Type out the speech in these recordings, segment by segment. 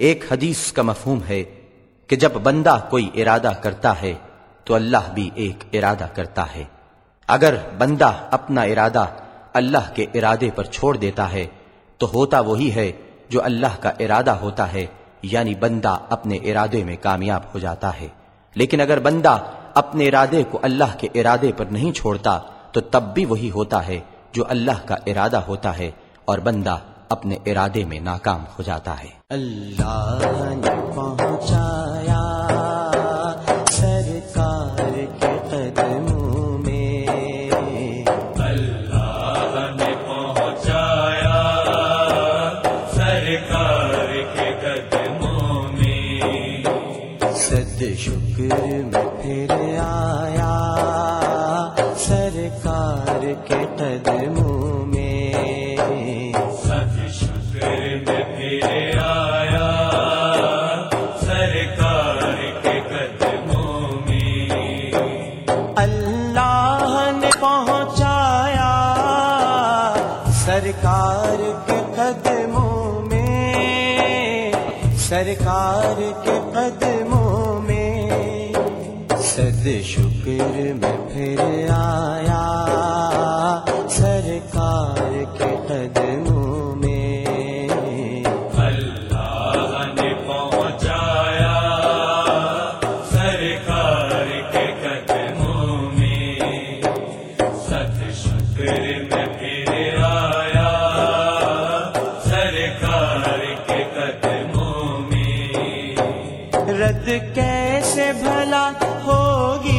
ایک حدیث کا مفہوم ہے کہ جب بندہ کوئی ارادہ کرتا ہے تو اللہ بھی ایک ارادہ کرتا ہے۔ اگر بندہ اپنا ارادہ اللہ کے ارادے پر چھوڑ دیتا ہے تو ہوتا وہی ہے جو اللہ کا ارادہ ہوتا ہے یعنی بندہ اپنے ارادے میں کامیاب ہو جاتا ہے۔ لیکن اگر بندہ اپنے ارادے کو اللہ کے ارادے پر نہیں چھوڑتا تو تب بھی وہی ہوتا ہے جو اللہ کا ارادہ ہوتا ہے اور بندہ اپنے ارادے میں ناکام ہو جاتا ہے۔ اللہ نے پہنچایا سرکار کے قدموں میں۔ اللہ نے پہنچایا سرکار کے قدموں میں۔ صد شکر میں سرکار کے قدموں میں، سرکار کے قدموں میں۔ صد شکر میں پھر آیا، سرکار کے قدموں پیار کے قدموں میں رد کیسے بھلا ہوگی؟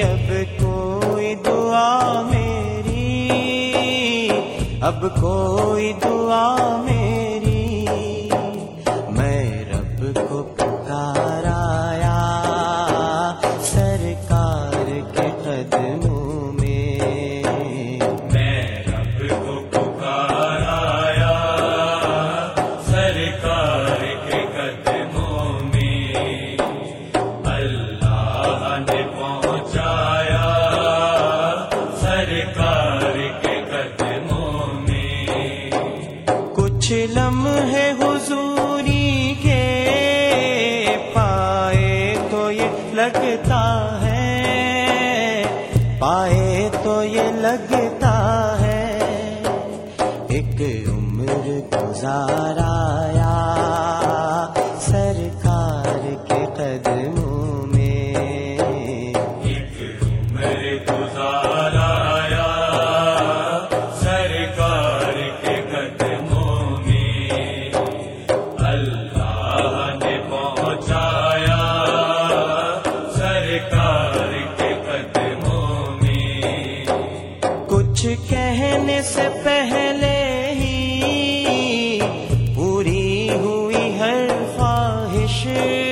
اب کوئی دعا میری، اب کوئی دعا میری۔ کچھ لمحے حضوری کے پائے تو یہ لگتا ہے، پائے تو یہ لگتا ہے۔ ایک عمر گزارا You.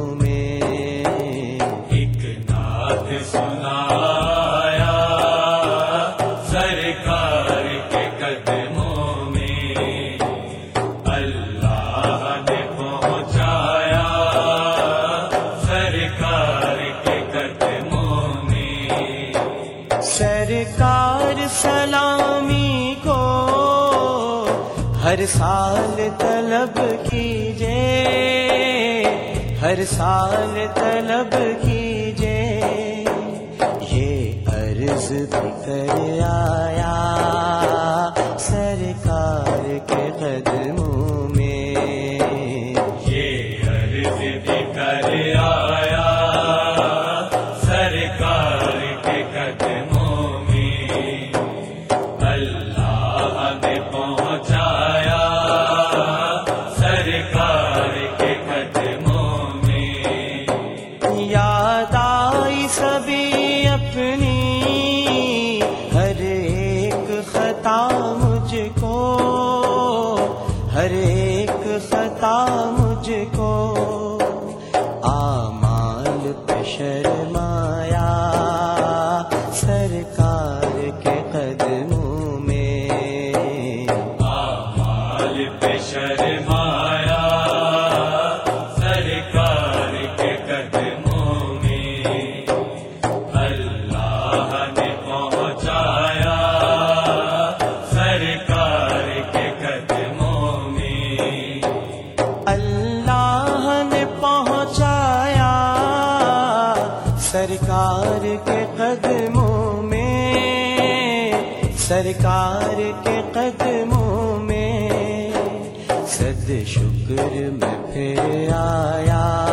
ہر سال طلب کیجے ہر سال طلب کیجے یہ عرض بھی کر آیا، سرکار کے قدم خطا مجھ کو ہر ایک خطا مجھ کو آمال پہ شرمایا سرکار سرکار کے قدموں میں سرکار کے قدموں میں صد شکر میں پھر آیا۔